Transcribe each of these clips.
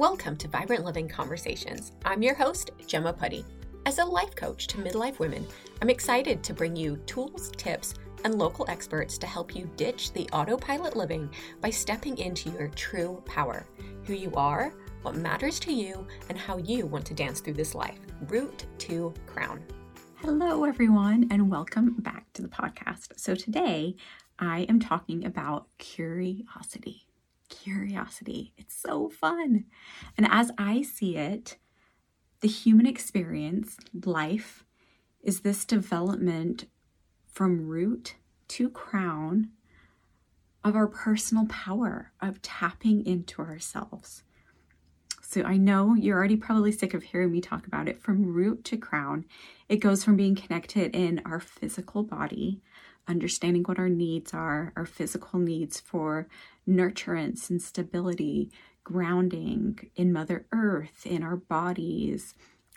Welcome to Vibrant Living Conversations. I'm your host, Gemma Puddy. As a life coach to midlife women, I'm excited to bring you tools, tips, and local experts to help you ditch the autopilot living by stepping into your true power who you are, what matters to you, and how you want to dance through this life. Root to crown. Hello, everyone, and welcome back to the podcast. So, today I am talking about curiosity curiosity. It's so fun. And as I see it, the human experience, life, is this development from root to crown of our personal power, of tapping into ourselves. So I know you're already probably sick of hearing me talk about it. From root to crown, it goes from being connected in our physical body, understanding what our needs are, our physical needs for nurturance and stability, grounding in Mother Earth, in our bodies,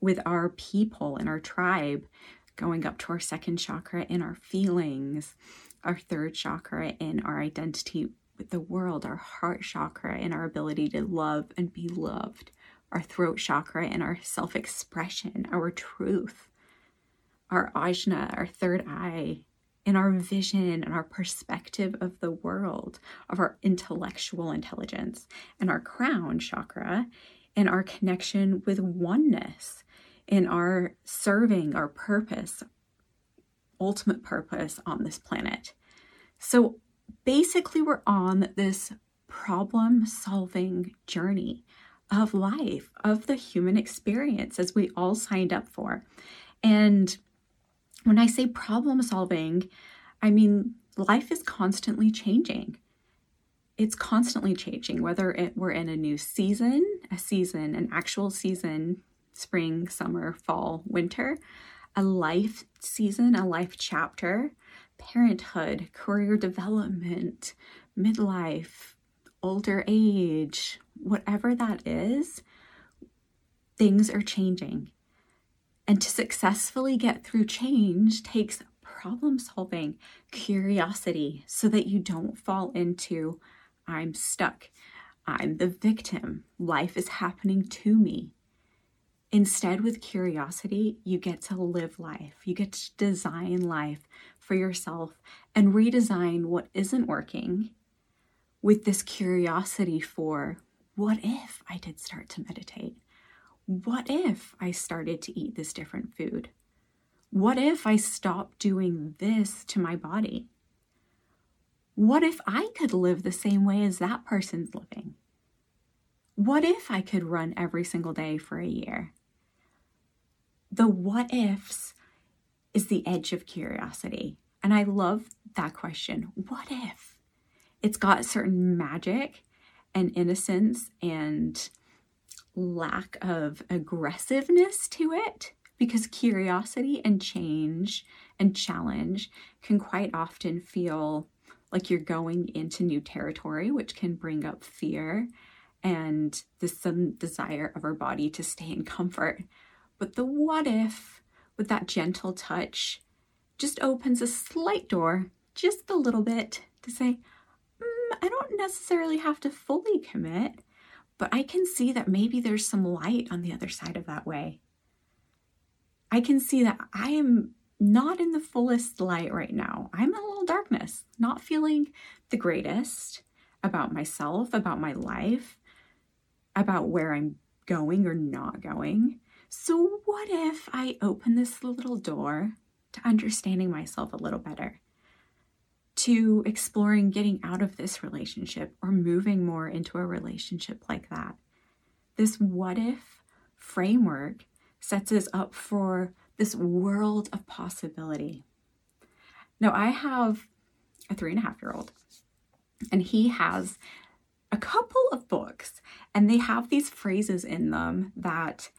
with our people, in our tribe, going up to our second chakra in our feelings, our third chakra in our identity with the world, our heart chakra in our ability to love and be loved, our throat chakra in our self expression, our truth, our ajna, our third eye in our vision and our perspective of the world, of our intellectual intelligence, and our crown chakra in our connection with oneness, in our serving our purpose, ultimate purpose on this planet. So basically, we're on this problem solving journey of life, of the human experience, as we all signed up for. And when I say problem solving, I mean life is constantly changing. It's constantly changing, whether it, we're in a new season, a season, an actual season, spring, summer, fall, winter, a life season, a life chapter, parenthood, career development, midlife, older age, whatever that is, things are changing. And to successfully get through change takes problem solving, curiosity, so that you don't fall into I'm stuck, I'm the victim, life is happening to me. Instead, with curiosity, you get to live life. You get to design life for yourself and redesign what isn't working with this curiosity for what if I did start to meditate? What if I started to eat this different food? What if I stopped doing this to my body? What if I could live the same way as that person's living? What if I could run every single day for a year? The what ifs is the edge of curiosity. And I love that question. What if? It's got certain magic and innocence and lack of aggressiveness to it because curiosity and change and challenge can quite often feel like you're going into new territory, which can bring up fear and the sudden desire of our body to stay in comfort. But the what if, with that gentle touch, just opens a slight door, just a little bit, to say, mm, I don't necessarily have to fully commit but I can see that maybe there's some light on the other side of that way. I can see that I am not in the fullest light right now. I'm in a little darkness, not feeling the greatest about myself, about my life, about where I'm going or not going. So, what if I open this little door to understanding myself a little better? To exploring getting out of this relationship or moving more into a relationship like that. This what if framework sets us up for this world of possibility. Now, I have a three and a half year old, and he has a couple of books, and they have these phrases in them that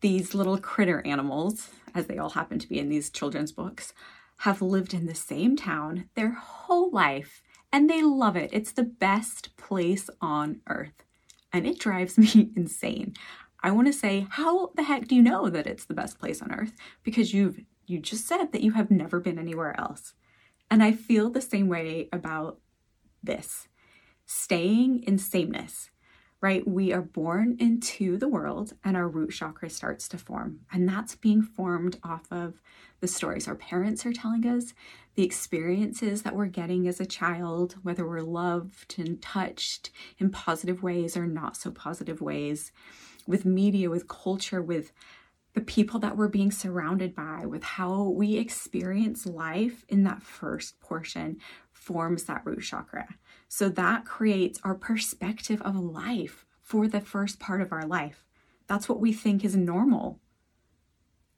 these little critter animals, as they all happen to be in these children's books, have lived in the same town their whole life and they love it. It's the best place on earth. And it drives me insane. I want to say, how the heck do you know that it's the best place on earth? Because you've you just said that you have never been anywhere else. And I feel the same way about this. Staying in sameness. Right? We are born into the world and our root chakra starts to form. And that's being formed off of the stories our parents are telling us, the experiences that we're getting as a child, whether we're loved and touched in positive ways or not so positive ways, with media, with culture, with the people that we're being surrounded by, with how we experience life in that first portion, forms that root chakra. So that creates our perspective of life for the first part of our life. That's what we think is normal.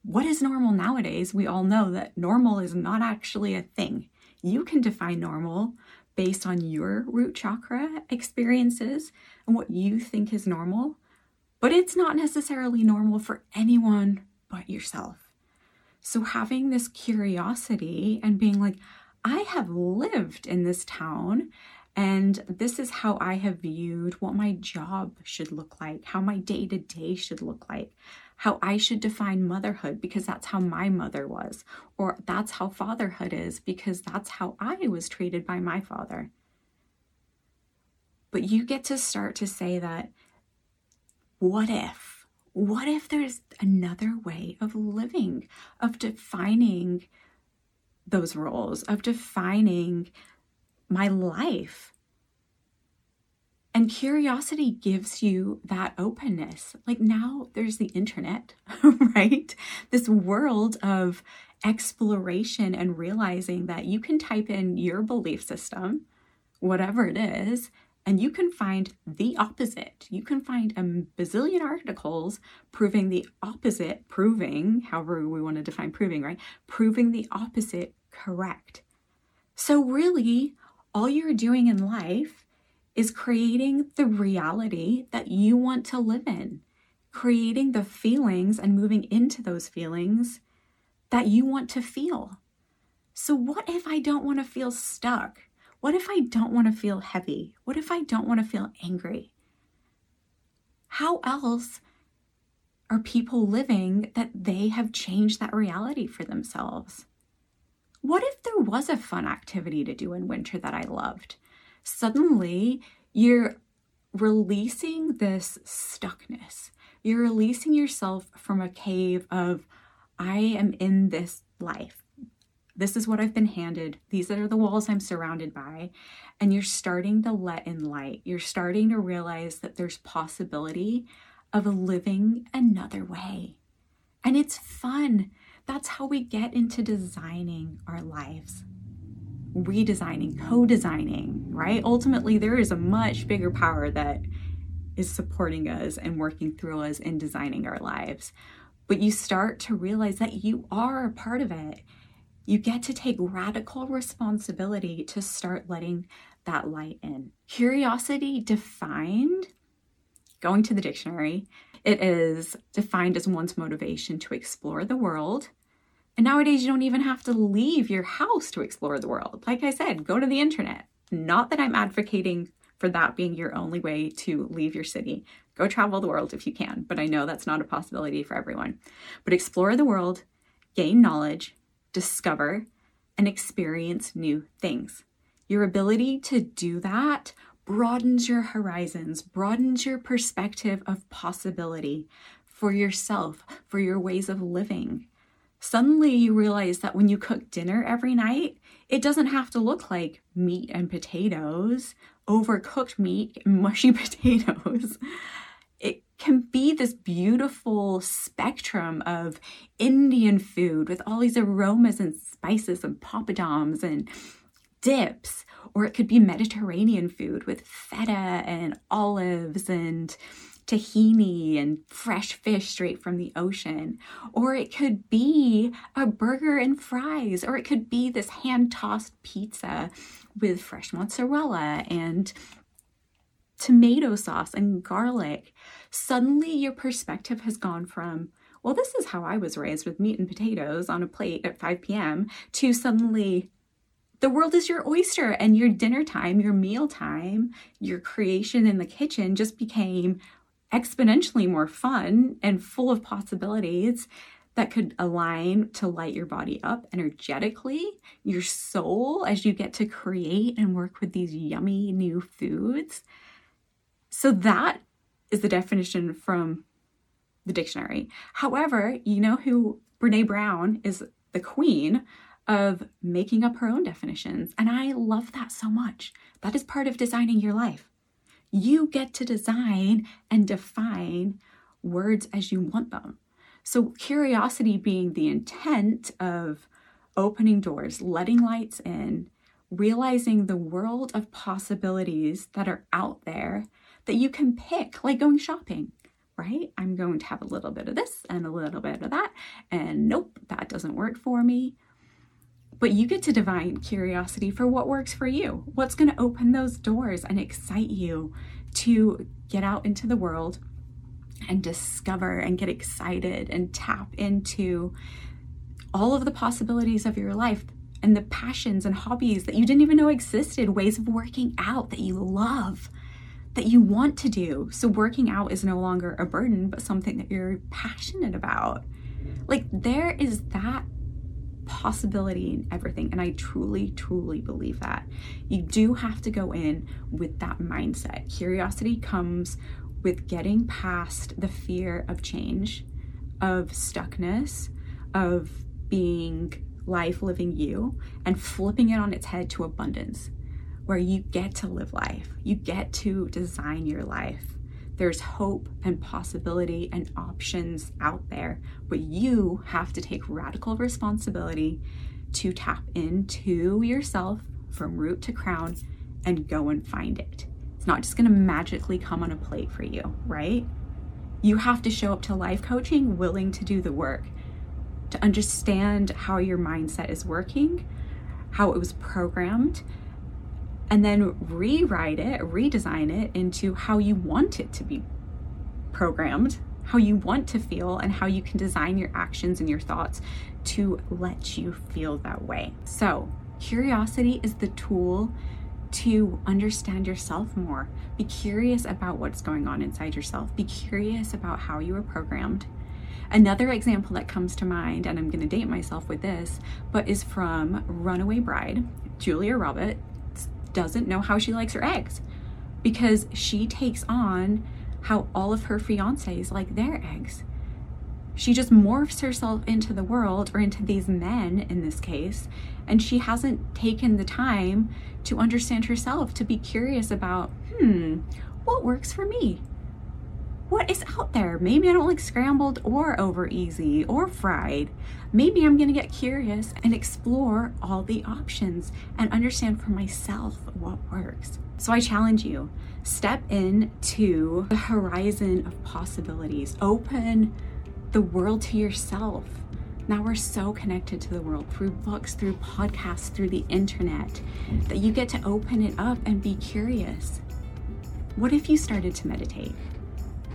What is normal nowadays? We all know that normal is not actually a thing. You can define normal based on your root chakra experiences and what you think is normal, but it's not necessarily normal for anyone but yourself. So, having this curiosity and being like, I have lived in this town and this is how I have viewed what my job should look like, how my day to day should look like, how I should define motherhood because that's how my mother was, or that's how fatherhood is because that's how I was treated by my father. But you get to start to say that, what if? What if there's another way of living, of defining those roles, of defining my life. And curiosity gives you that openness. Like now there's the internet, right? This world of exploration and realizing that you can type in your belief system, whatever it is, and you can find the opposite. You can find a bazillion articles proving the opposite, proving, however we want to define proving, right? Proving the opposite correct. So, really, all you're doing in life is creating the reality that you want to live in, creating the feelings and moving into those feelings that you want to feel. So, what if I don't want to feel stuck? What if I don't want to feel heavy? What if I don't want to feel angry? How else are people living that they have changed that reality for themselves? What if there was a fun activity to do in winter that I loved? Suddenly, you're releasing this stuckness. You're releasing yourself from a cave of, I am in this life. This is what I've been handed. These are the walls I'm surrounded by. And you're starting to let in light. You're starting to realize that there's possibility of living another way. And it's fun. That's how we get into designing our lives. Redesigning, co designing, right? Ultimately, there is a much bigger power that is supporting us and working through us in designing our lives. But you start to realize that you are a part of it. You get to take radical responsibility to start letting that light in. Curiosity defined, going to the dictionary, it is defined as one's motivation to explore the world and nowadays, you don't even have to leave your house to explore the world. Like I said, go to the internet. Not that I'm advocating for that being your only way to leave your city. Go travel the world if you can, but I know that's not a possibility for everyone. But explore the world, gain knowledge, discover, and experience new things. Your ability to do that broadens your horizons, broadens your perspective of possibility for yourself, for your ways of living suddenly you realize that when you cook dinner every night, it doesn't have to look like meat and potatoes, overcooked meat mushy potatoes. Can be this beautiful spectrum of Indian food with all these aromas and spices and poppadoms and dips, or it could be Mediterranean food with feta and olives and tahini and fresh fish straight from the ocean. Or it could be a burger and fries, or it could be this hand tossed pizza with fresh mozzarella and tomato sauce and garlic. Suddenly, your perspective has gone from, well, this is how I was raised with meat and potatoes on a plate at 5 p.m., to suddenly, the world is your oyster and your dinner time, your meal time, your creation in the kitchen just became exponentially more fun and full of possibilities that could align to light your body up energetically, your soul, as you get to create and work with these yummy new foods. So, that is the definition from the dictionary. However, you know who Brene Brown is the queen of making up her own definitions. And I love that so much. That is part of designing your life. You get to design and define words as you want them. So, curiosity being the intent of opening doors, letting lights in, realizing the world of possibilities that are out there that you can pick, like going shopping, right? I'm going to have a little bit of this and a little bit of that, and nope, that doesn't work for me. But you get to divine curiosity for what works for you, what's going to open those doors and excite you to get out into the world and discover and get excited and tap into all of the possibilities of your life and the passions and hobbies that you didn't even know existed, ways of working out that you love, that you want to do. So, working out is no longer a burden, but something that you're passionate about. Like, there is that possibility in everything. And I truly, truly believe that. You do have to go in with that mindset. Curiosity comes with getting past the fear of change, of stuckness, of being life living you, and flipping it on its head to abundance, where you get to live life, you get to design your life. There's hope and possibility and options out there, but you have to take radical responsibility to tap into yourself from root to crown and go and find it. It's not just to magically come on a plate for you, right? You have to show up to life coaching willing to do the work, to understand how your mindset is working, how it was programmed, and then rewrite it, redesign it into how you want it to be programmed, how you want to feel, and how you can design your actions and your thoughts to let you feel that way. So, curiosity is the tool to understand yourself more. Be curious about what's going on inside yourself. Be curious about how you were programmed. Another example that comes to mind, and I'm going to date myself with this, but is from Runaway Bride. Julia Roberts doesn't know how she likes her eggs because she takes on how all of her fiancés like their eggs. She just morphs herself into the world or into these men in this case, and she hasn't taken the time to understand herself, to be curious about, hmm, what works for me? What is out there? Maybe I don't like scrambled or over easy or fried. Maybe I'm going to get curious and explore all the options and understand for myself what works. So I challenge you step into the horizon of possibilities, open the world to yourself. Now we're so connected to the world through books, through podcasts, through the internet that you get to open it up and be curious. What if you started to meditate?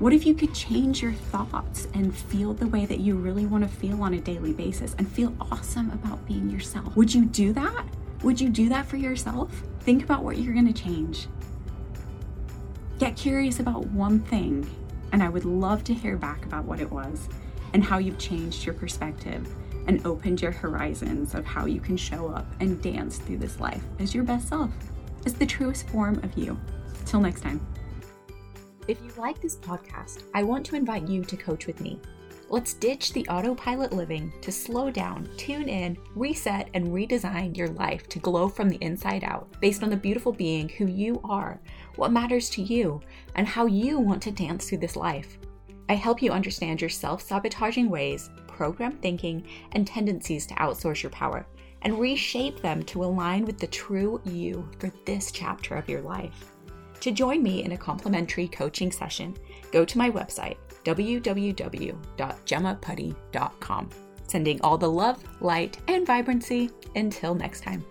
What if you could change your thoughts and feel the way that you really want to feel on a daily basis and feel awesome about being yourself? Would you do that? Would you do that for yourself? Think about what you're going to change. Get curious about one thing, and I would love to hear back about what it was and how you've changed your perspective and opened your horizons of how you can show up and dance through this life as your best self, as the truest form of you. Till next time. If you like this podcast, I want to invite you to coach with me. Let's ditch the autopilot living to slow down, tune in, reset, and redesign your life to glow from the inside out based on the beautiful being who you are, what matters to you, and how you want to dance through this life. I help you understand your self sabotaging ways, program thinking, and tendencies to outsource your power, and reshape them to align with the true you for this chapter of your life. To join me in a complimentary coaching session, go to my website, www.gemmapuddy.com. Sending all the love, light, and vibrancy. Until next time.